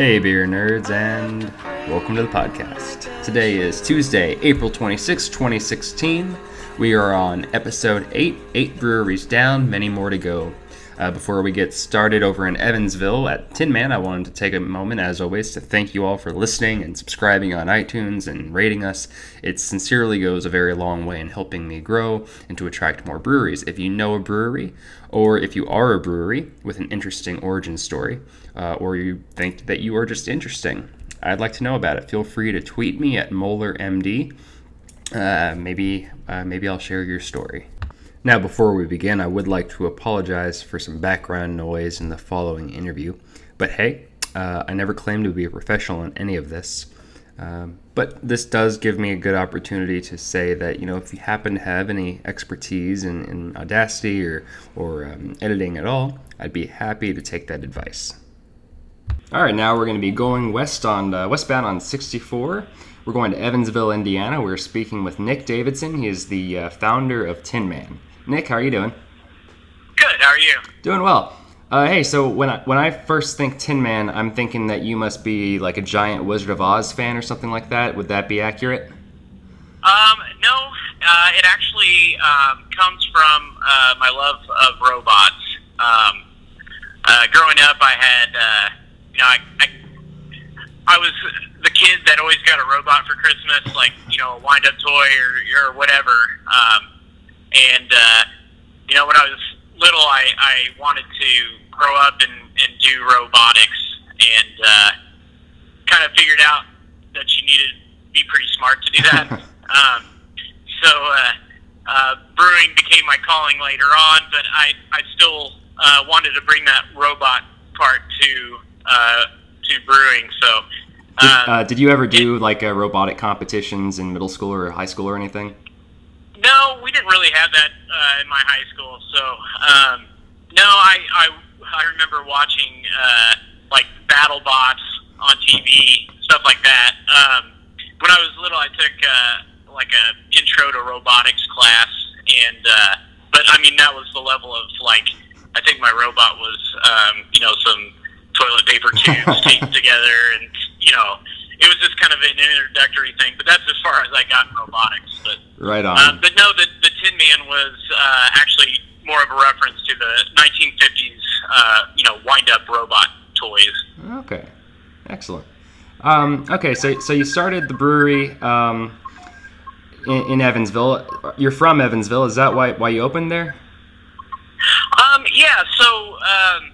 Hey, beer nerds, and welcome to the podcast. Today is Tuesday, April 26, 2016. We are on episode 8, 8 breweries down, many more to go. Uh, before we get started over in Evansville at Tin Man, I wanted to take a moment, as always, to thank you all for listening and subscribing on iTunes and rating us. It sincerely goes a very long way in helping me grow and to attract more breweries. If you know a brewery, or if you are a brewery with an interesting origin story, uh, or you think that you are just interesting, I'd like to know about it. Feel free to tweet me at MolarMD. Uh, maybe, uh, maybe I'll share your story. Now, before we begin, I would like to apologize for some background noise in the following interview. But hey, uh, I never claimed to be a professional in any of this. Um, but this does give me a good opportunity to say that, you know, if you happen to have any expertise in, in Audacity or, or um, editing at all, I'd be happy to take that advice. All right, now we're going to be going west on uh, westbound on 64. We're going to Evansville, Indiana. We're speaking with Nick Davidson. He is the uh, founder of Tin Man. Nick, how are you doing? Good. How are you? Doing well. Uh, hey, so when I when I first think Tin Man, I'm thinking that you must be like a giant Wizard of Oz fan or something like that. Would that be accurate? Um, no. Uh, it actually um, comes from uh, my love of robots. Um, uh, growing up, I had, uh, you know, I, I, I was the kid that always got a robot for Christmas, like you know, a wind-up toy or or whatever. Um, and uh, you know, when I was little, I, I wanted to grow up and, and do robotics, and uh, kind of figured out that you needed to be pretty smart to do that. um, so uh, uh, brewing became my calling later on, but I I still uh, wanted to bring that robot part to uh, to brewing. So. Did, uh, did you ever do like uh, robotic competitions in middle school or high school or anything? No, we didn't really have that uh, in my high school. So, um, no, I, I I remember watching uh, like BattleBots on TV, stuff like that. Um, when I was little, I took uh, like a intro to robotics class, and uh, but I mean that was the level of like I think my robot was um, you know some toilet paper tubes taped together, and you know it was just kind of an introductory thing. But that's as far as I got in robotics. But Right on. um, but no, the, the Tin Man was uh, actually more of a reference to the 1950s, uh, you know, wind-up robot toys. Okay, excellent. Um, okay, so so you started the brewery um, in, in Evansville. You're from Evansville. Is that why why you opened there? Um, yeah, so um,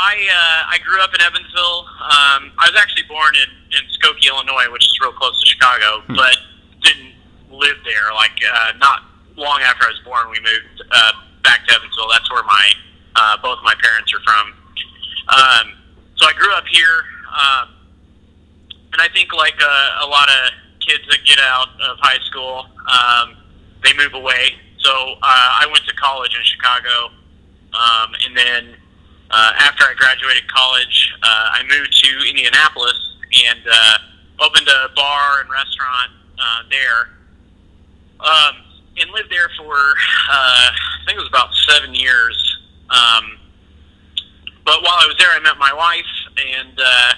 I uh, I grew up in Evansville. Um, I was actually born in, in Skokie, Illinois, which is real close to Chicago, but didn't live there. Like uh, not long after I was born, we moved uh, back to Evansville. That's where my uh, both my parents are from. Um, so I grew up here, um, and I think like uh, a lot of kids that get out of high school, um, they move away. So uh, I went to college in Chicago, um, and then uh, after I graduated college, uh, I moved to Indianapolis and uh, opened a bar and restaurant uh, there. Um, and lived there for uh, I think it was about seven years. Um, but while I was there, I met my wife, and uh,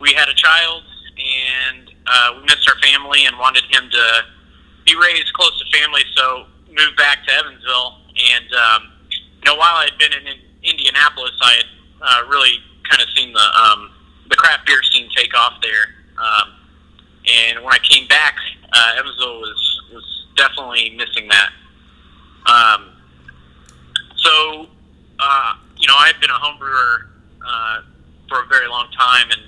we had a child, and uh, we missed our family and wanted him to be raised close to family. So moved back to Evansville, and um, you know, while I had been in Indianapolis, I had uh, really kind of seen the um, the craft beer scene take off there. Um, and when I came back, uh, Evansville was was definitely missing that. Um, so, uh, you know, I had been a home brewer uh, for a very long time, and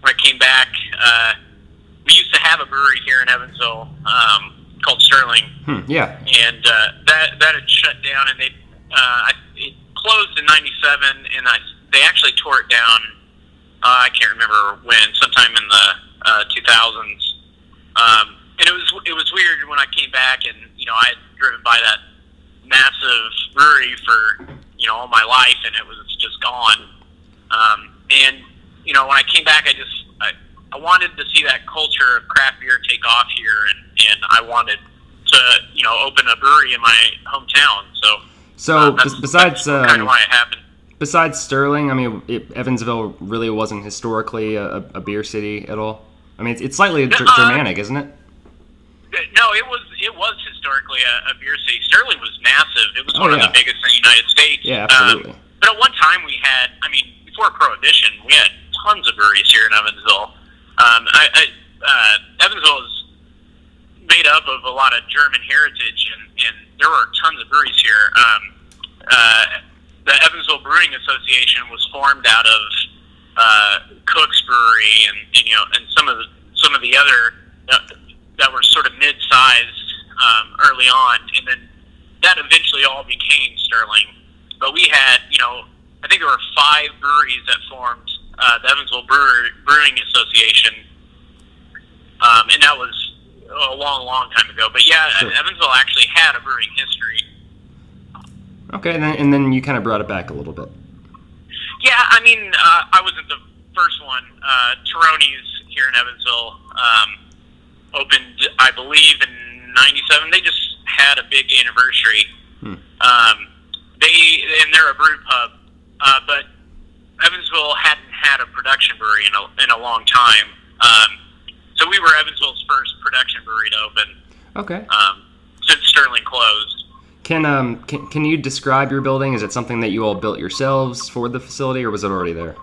when I came back, uh, we used to have a brewery here in Evansville um, called Sterling, Hmm, yeah. and uh, that that had shut down, and they uh, I, it closed in '97, and I they actually tore it down. Uh, I can't remember when, sometime in the uh, 2000s. Um, and it was it was weird when I came back, and you know I had driven by that massive brewery for you know all my life, and it was just gone. Um, and you know when I came back, I just I, I wanted to see that culture of craft beer take off here, and and I wanted to you know open a brewery in my hometown. So So uh, bes- besides kind um, of why it happened. besides Sterling, I mean, it, Evansville really wasn't historically a, a beer city at all. I mean, it's, it's slightly uh, Germanic, isn't it? No, it was it was historically a, a beer city. Sterling was massive. It was Oh, one yeah. of the biggest in the United States. Yeah, absolutely. Um, but at one time we had, I mean, before Prohibition, we had tons of breweries here in Evansville. Um, I, I, uh, Evansville is made up of a lot of German heritage, and, and there were tons of breweries here. Um, uh, the Evansville Brewing Association was formed out of uh, Cook's Brewery, and, and you know, and some of the some of the other uh, that were sort of mid-sized um, early on, and then that eventually all became Sterling. But we had, you know, I think there were five breweries that formed uh, the Evansville Brewer, Brewing Association, um, and that was a long, long time ago. But yeah, Sure. Evansville actually had a brewing history. Okay, and then, and then you kind of brought it back a little bit. Yeah, I mean, uh, I wasn't the first one. Uh, Turoni's here in Evansville um, opened, I believe, in '97. They just had a big anniversary. Hmm. Um, they and they're a brew pub, uh, but Evansville hadn't had a production brewery in a, in a long time. Um, so we were Evansville's first production brewery to open Okay. um, since Sterling closed. Can um can, can you describe your building? Is it something that you all built yourselves for the facility, or was it already there?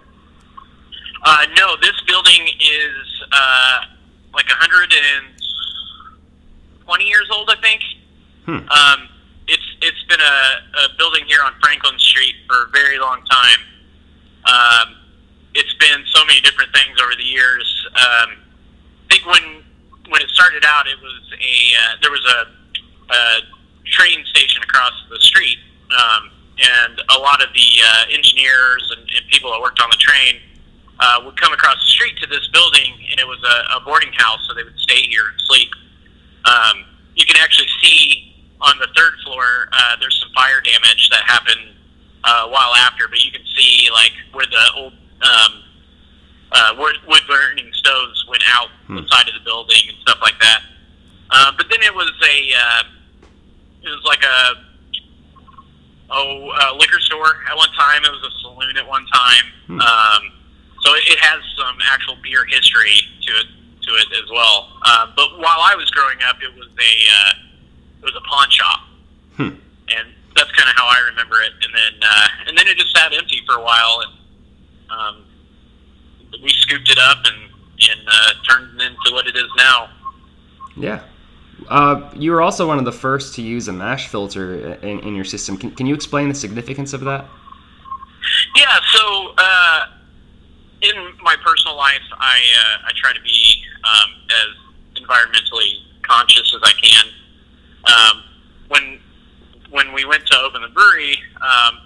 Uh, no, this building is uh, like 120 years old, I think. Hmm. Um, it's it's been a, a building here on Franklin Street for a very long time. Um, it's been so many different things over the years. Um, think when when it started out, it was a uh, there was a, a train station across the street, um, and a lot of the uh, engineers and, and people that worked on the train uh, would come across the street to this building, and it was a, a boarding house, so they would stay here and sleep. Um, you can actually see on the third floor uh, there's some fire damage that happened uh, a while after, but you can see like where the old um, out Hmm. the side of the building and stuff like that. Uh, but then it was a uh, it was like a oh a liquor store at one time. It was a saloon at one time. Hmm. Um, so it, it has some actual beer history to it to it as well. Uh, but while I was growing up, it was a uh, it was a pawn shop, Hmm. and that's kind of how I remember it. And then uh, and then it just sat empty for a while, and um, we scooped it up and and uh, turned it into what it is now. Yeah. Uh, you were also one of the first to use a mash filter in, in your system. Can, can you explain the significance of that? Yeah, so uh, in my personal life, I uh, I try to be um, as environmentally conscious as I can. Um, when when we went to open the brewery, um,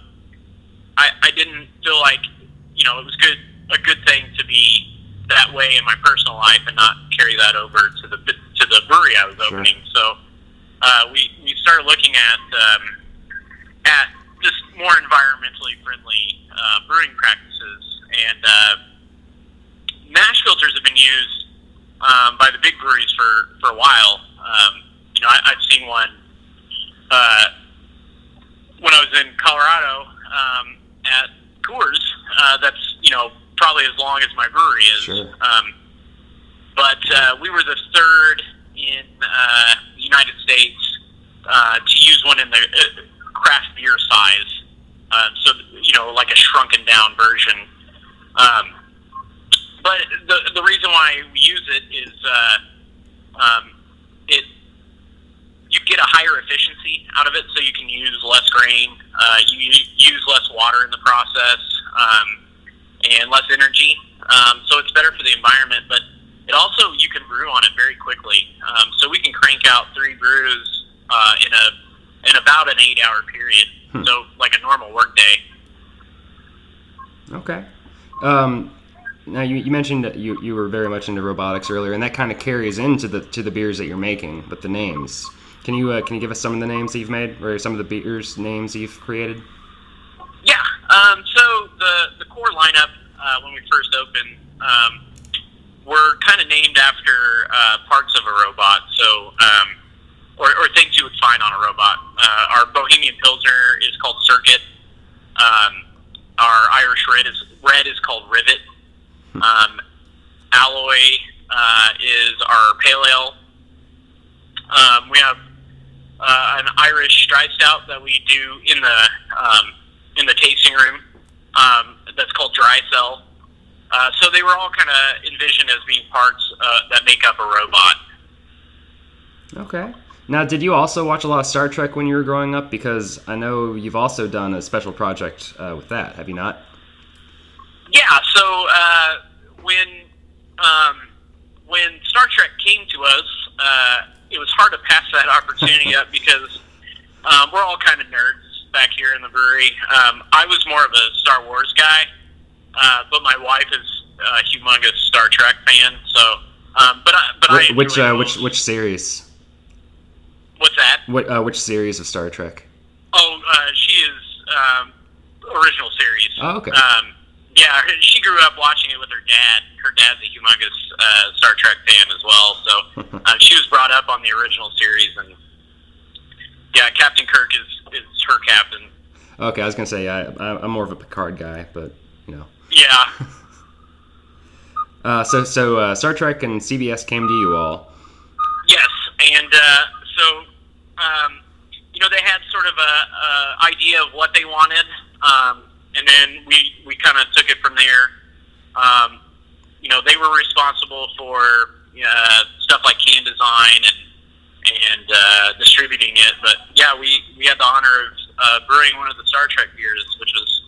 I I didn't feel like you know it was good a good thing to be that way in my personal life and not carry that over to the to the brewery I was Sure. opening. So uh, we we started looking at um, at just more environmentally friendly uh, brewing practices, and uh, mash filters have been used um, by the big breweries for for a while. Um, you know, I, I've seen one uh, when I was in Colorado um, at Coors. Uh, that's you know probably as long as my brewery is. Sure. Um, but uh, we were the third in uh, the United States uh, to use one in the uh, craft beer size. Um, so you know, like a shrunken down version. Um, but the the reason why we use it is uh, um, it you get a higher efficiency out of it, so you can use less grain, uh, you, you use less water in the process, um, and less energy. Um, so it's better for the environment, but it also you can brew on it very quickly. Um, so we can crank out three brews uh, in a in about an eight hour period. Hmm. So like a normal work day. Okay. Um, now you, you mentioned that you, you were very much into robotics earlier, and that kind of carries into the to the beers that you're making but the names. Can you uh, can you give us some of the names that you've made, or some of the beers names you've created? Um, so the the core lineup uh, when we first opened um, were kind of named after uh, parts of a robot. So um, or, or things you would find on a robot. Uh, our Bohemian Pilsner is called Circuit. Um, our Irish red is red is called Rivet. Um, Alloy uh, is our pale ale. Um, we have uh, an Irish dry stout that we do in the um, in the tasting room. Um, that's called Dry Cell. Uh, so they were all kind of envisioned as being parts uh, that make up a robot. Okay. Now, did you also watch a lot of Star Trek when you were growing up? Because I know you've also done a special project uh, with that, have you not? Yeah. So uh, when um, when Star Trek came to us, uh, it was hard to pass that opportunity up because um, we're all kind of nerds back here in the brewery. Um, I was more of a Star Wars guy, uh, but my wife is a humongous Star Trek fan. So, um, but I, but I which uh, which which series? what's that? What uh, which series of Star Trek? Oh, uh, she is um, original series. Oh, okay. Um, yeah, she grew up watching it with her dad. Her dad's a humongous uh, Star Trek fan as well, so uh, she was brought up on the original series, and yeah, Captain Kirk is her captain. Okay, I was gonna say I, I- I'm more of a Picard guy, but you know. Yeah, Uh, so so uh, Star Trek and CBS came to you all. yes, and uh, so um, you know they had sort of a, a idea of what they wanted, um, and then we we kind of took it from there. Um, you know, they were responsible for uh, stuff like can design and and uh, distributing it. But yeah, we we had the honor of uh, brewing one of the Star Trek beers, which was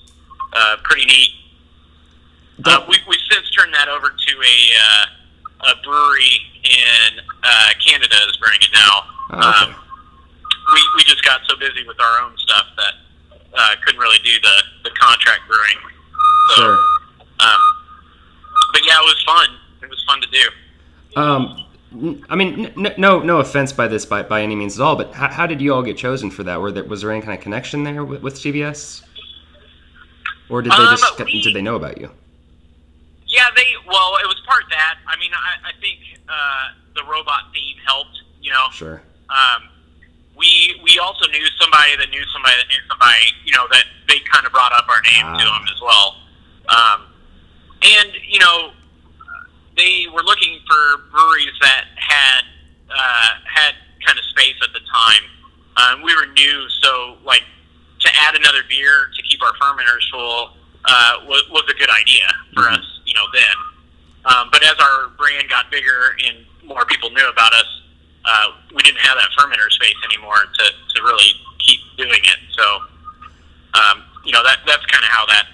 uh, pretty neat. Uh, we we since turned that over to a uh, a brewery in uh, Canada is brewing it now. Oh, okay. Um, we we just got so busy with our own stuff that uh, couldn't really do the the contract brewing. So, Sure. um, but yeah, it was fun. It was fun to do. Um, I mean, n- no, no offense by this by, by any means at all, but how, how did you all get chosen for that? Were there, was there any kind of connection there with, with CBS, or did they Um, just we- did they know about you? Yeah, they well, it was part of that. I mean, I, I think uh, the robot theme helped. You know, Sure. um, we we also knew somebody that knew somebody that knew somebody. You know, that they kind of brought up our name to Ah. them as well. Um, and you know, they were looking for breweries that had uh, had kind of space at the time. Um, we were new, so like to add another beer to keep our fermenters full uh, was, was a good idea for Mhm. us, you know, then. Um, but as our brand got bigger and more people knew about us, uh, we didn't have that fermenter space anymore to, to really keep doing it. So, um, you know, that that's kind of how that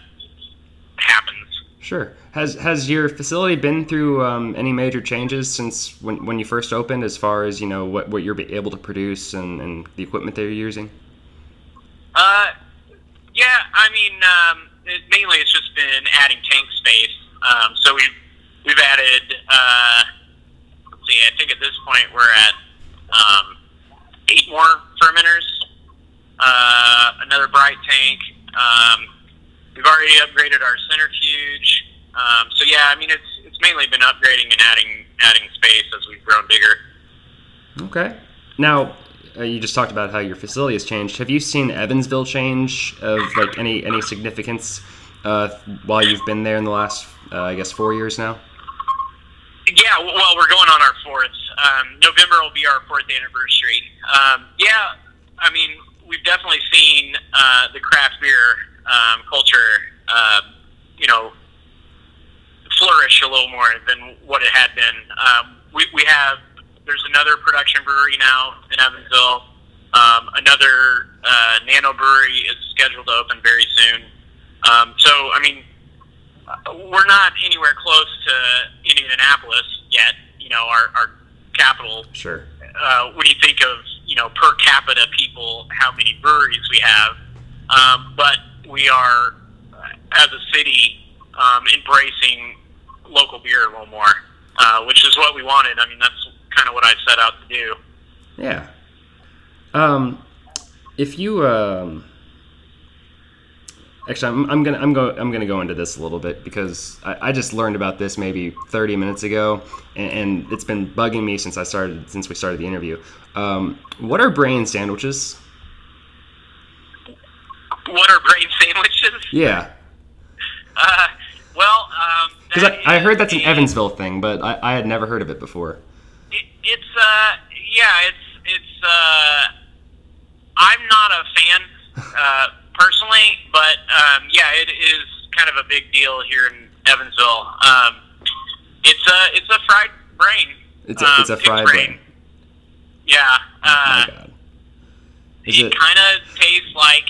happens. Sure. Has has your facility been through um, any major changes since when, when you first opened, as far as you know what, what you're able to produce and, and the equipment that you're using? Uh, yeah, I mean, um, it, mainly it's just been adding tank space. Um, so we've we've added. Uh, let's see, I think at this point we're at um, eight more fermenters, uh, another bright tank. Um, we've already upgraded our centrifuge. Um, so yeah, I mean, it's it's mainly been upgrading and adding adding space as we've grown bigger. Okay. Now, you just talked about how your facility has changed. Have you seen Evansville change of like any any significance uh, while you've been there in the last, uh, I guess, four years now? Yeah, well, we're going on our fourth. Um, November will be our fourth anniversary. Um, yeah, I mean, we've definitely seen uh, the craft beer um, culture, uh, you know, flourish a little more than what it had been. Um, we, we have there's another production brewery now in Evansville. Um, another uh, nano brewery is scheduled to open very soon. Um, so, I mean, we're not anywhere close to Indianapolis yet. You know, our, our capital. Sure. Uh, when you think of you know per capita people, how many breweries we have, um, but we are uh, as a city um, embracing local beer a little more, uh, which is what we wanted. I mean, that's kind of what I set out to do. Yeah. Um, if you um, actually, I'm, I'm gonna I'm go I'm gonna go into this a little bit because I, I just learned about this maybe 30 minutes ago, and, and it's been bugging me since I started since we started the interview. Um, what are brain sandwiches? What are brain sandwiches? Yeah. Uh, well, um, Because that I, I heard that's an Evansville thing, but I, I had never heard of it before. It, it's uh, yeah, it's it's uh, I'm not a fan uh, personally, but um, yeah, it is kind of a big deal here in Evansville. Um, it's a it's a fried brain. It's a, um, it's a pig's fried brain. Yeah. Oh my Uh, god. Is it it? kind of tastes like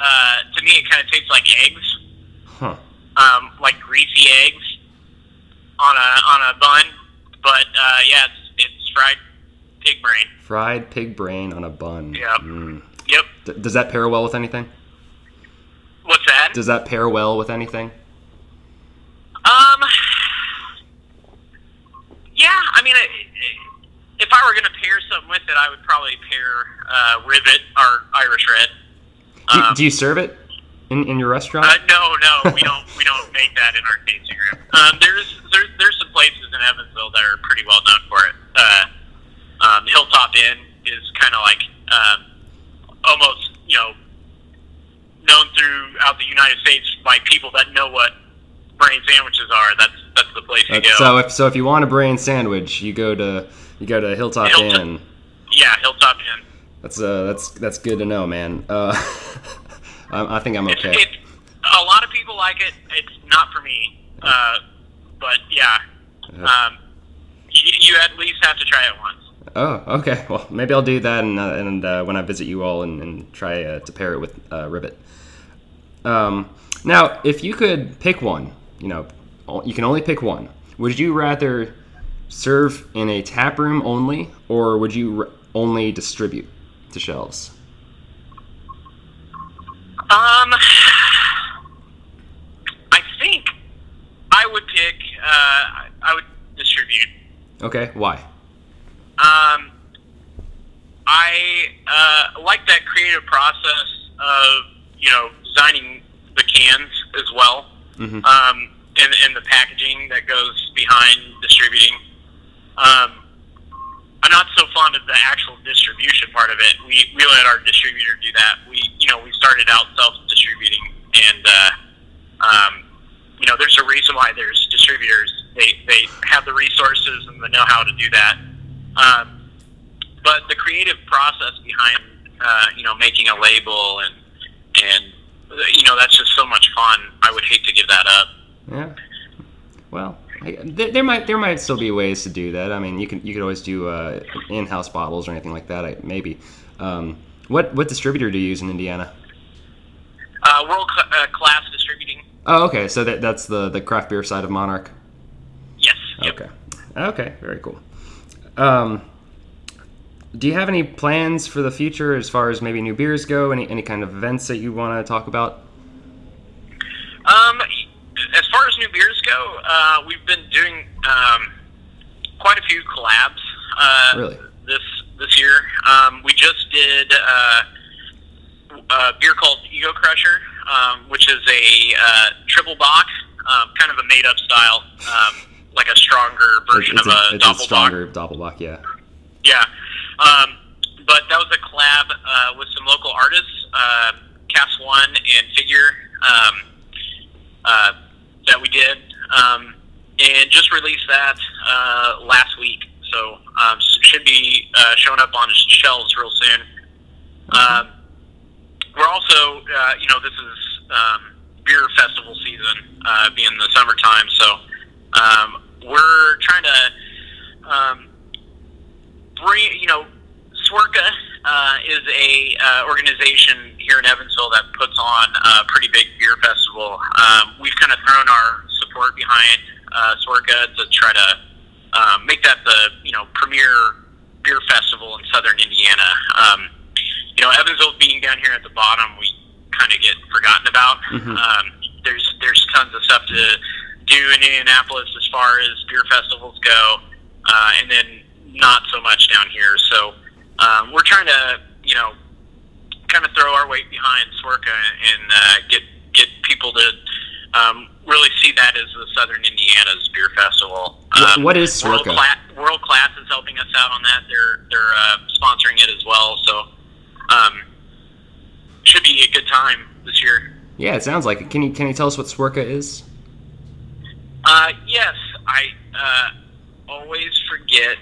uh, to me. It kind of tastes like eggs, Huh. um, like greasy eggs on a on a bun. But uh, yeah, it's it's fried pig brain. Fried pig brain on a bun. Yep. Mm. Yep. D- does that pair well with anything? What's that? Does that pair well with anything? Um. Yeah, I mean, it, it, if I were going to pair something with it, I would probably pair uh, rivet or Irish red. Do, Um, do you serve it in, in your restaurant? Uh, no, no, we don't. We don't make that in our tasting room. Um, there's there, there's some places in Evansville that are pretty well known for it. Uh, um, Hilltop Inn is kind of like um, almost you know known throughout the United States by people that know what brain sandwiches are. That's that's the place to Uh, go. so if so, if you want a brain sandwich, you go to you go to Hilltop Hilltop- Inn. yeah, Hilltop Inn. That's uh that's that's good to know, man. Uh, I, I think I'm It's, okay. it's a lot of people like it. It's not for me, uh, but yeah, um, you, you at least have to try it once. Oh, okay. Well, maybe I'll do that, and, uh, and uh, when I visit you all, and, and try uh, to pair it with uh, Rivet. Um, now, if you could pick one, you know, you can only pick one. Would you rather serve in a tap room only, or would you r- only distribute to shelves? Um, I think I would pick. Uh, I would distribute. Okay. Why? Um, I uh, like that creative process of you know designing the cans as well, Mhm. um, and, and the packaging that goes behind distributing. Um, I'm not so fond of the actual distribution part of it. We we let our distributor do that. We you know we started out self distributing, and uh, um, you know there's a reason why there's distributors. They they have the resources and the know how to do that. Um, but the creative process behind uh, you know making a label and and you know that's just so much fun. I would hate to give that up. Yeah. Well, there, might there might still be ways to do that. I mean, you can you could always do uh, in-house bottles or anything like that. I, maybe. Um, what what distributor do you use in Indiana? Uh, world cl- uh, class. Oh, okay. So that that's the the craft beer side of Monarch. Yes. Yep. Okay. Okay. Very cool. Um, do you have any plans for the future as far as maybe new beers go? Any any kind of events that you want to talk about? Um, as far as new beers go, uh, we've been doing um, quite a few collabs. Uh, Really? This this year, um, we just did uh, a beer called Ego Crusher, um, which is a uh, triple bock, um, kind of a made up style, um, like a stronger version it's of a, it's a Doppelbock. stronger Doppelbock. Yeah. Yeah. Um, but that was a collab uh, with some local artists, uh, Cast One and Figure, um, uh, that we did, um, and just released that uh, last week. So um, should be uh, showing up on shelves real soon. Um, we're also, uh, you know, this is um, beer festival season, uh, being the summertime, so um, we're trying to um, bring, you know, SWIRCA uh, is a uh, organization here in Evansville that puts on a pretty big beer festival. Um, we've kind of thrown our support behind uh, SWIRCA to try to um, make that the you know premier beer festival in southern Indiana. Um, you know, Evansville down here at the bottom, we kind of get forgotten about. Mhm. Um, there's there's tons of stuff to do in Indianapolis as far as beer festivals go, uh, and then not so much down here. So um, we're trying to you know kind of throw our weight behind SWIRCA and uh, get get people to um, really see that as the Southern Indiana's beer festival. Um, what is World Class, World Class is helping us out on that. They're they're uh, sponsoring it as well. So um, should be a good time this year. Yeah, it sounds like it. Can you can you tell us what SWIRCA is? Uh, yes, I uh, always forget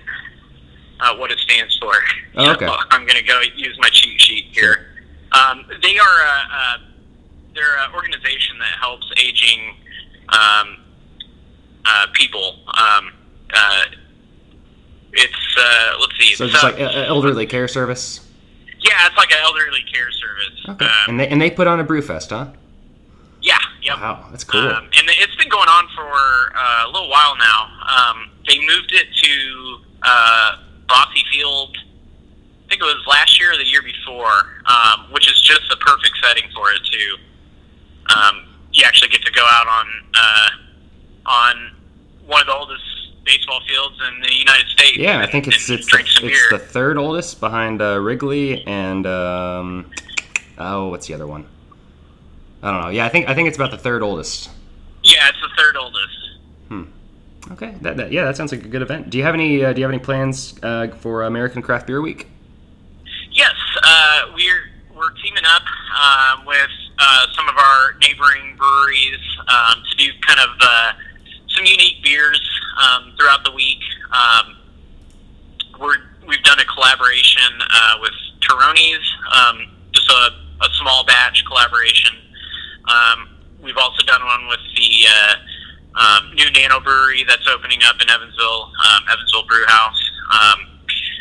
uh, what it stands for. Oh, okay. So I'm going to go use my cheat sheet here. Um, they are a, they're an organization that helps aging um, uh, people. Um, uh, it's uh, let's see. So it's, just like elderly care service. Yeah, it's like an elderly care service. Okay. Um, And they and they put on a brew fest, huh? yeah, yep. Wow, that's cool. Um, and it's been going on for uh, a little while now. Um, they moved it to uh, Bosse Field. I think it was last year or the year before, um, which is just the perfect setting for it too. Um, you actually get to go out on uh, on one of the oldest baseball fields in the United States. Yeah, I think it's it's the, it's beer. the third oldest behind uh, Wrigley and um, oh, what's the other one? I don't know. Yeah, I think I think it's about the third oldest. yeah, it's the third oldest. Hmm. Okay, that, that yeah, that sounds like a good event. Do you have any uh, Do you have any plans uh, for American Craft Beer Week? Yes, uh, we're we're teaming up um, with uh, some of our neighboring breweries um, to do kind of uh, some unique beers um, throughout the week. Um, we're we've done a collaboration uh, with Turoni's, um, just a, a small batch collaboration. Um, we've also done one with the uh, um, new Nano Brewery that's opening up in Evansville, um, Evansville Brew House. Um,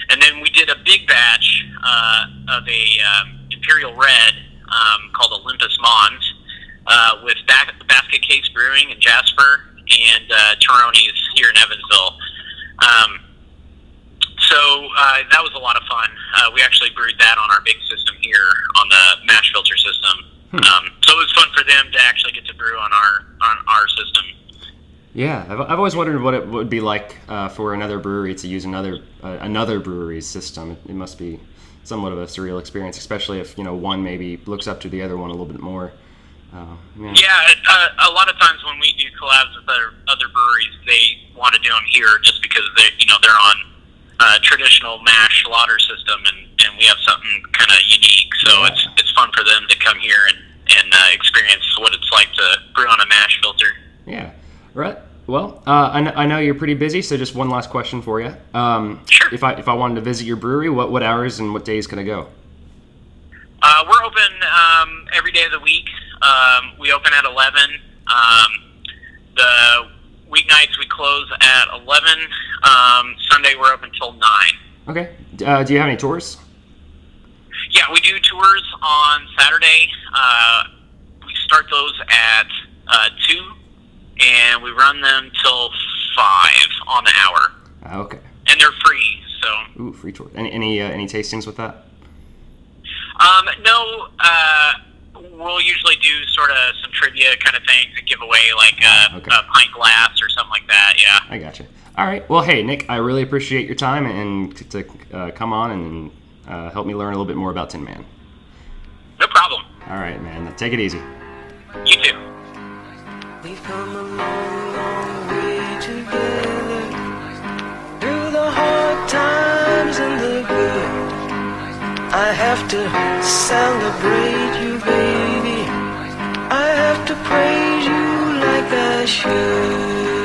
and then we did a big batch uh, of a um, Imperial Red um, called Olympus Mons uh, with Bas- Basket Case Brewing in Jasper and uh, Turoni's here in Evansville. Um, so uh, that was a lot of fun. Uh, we actually brewed that on our big system here on the mash filter system. Um, so it was fun for them to actually get to brew on our on our system. Yeah, I've, I've always wondered what it would be like uh, for another brewery to use another uh, another brewery's system. It, it must be somewhat of a surreal experience, especially if you know one maybe looks up to the other one a little bit more. Uh, yeah. Yeah, uh, a lot of times when we do collabs with other other breweries, they want to do them here just because they, you know, they're on uh, traditional mash lauter system, and, and we have something kind of unique. So Yeah. it's it's fun for them to come here and and uh, experience what it's like to brew on a mash filter. Yeah. Right. Well, uh, I, kn- I know you're pretty busy, so just one last question for you. Um, Sure. If I if I wanted to visit your brewery, what what hours and what days can I go? Uh, we're open um, every day of the week. Um, we open at 11. Um, the weeknights we close at 11. Um, Sunday we're open till 9. Okay. Uh, do you have any tours? Yeah, we do tours on Saturday. Uh, we start those at uh, 2, and we run them till 5 on the hour. Uh, okay. And they're free, so Ooh, free tour. Any any uh, any tastings with that? Um, no, uh, we'll usually do sort of some trivia kind of things and give away like a, Okay. a pint glass or something like that. Yeah. I got you. All right. Well, hey, Nick, I really appreciate your time and t- to uh, come on and uh, help me learn a little bit more about Tin Man. No problem. All right, man. Take it easy. You too. We've come a long, long way together through the hard times and the good. I have to celebrate you, baby. To praise you like I should.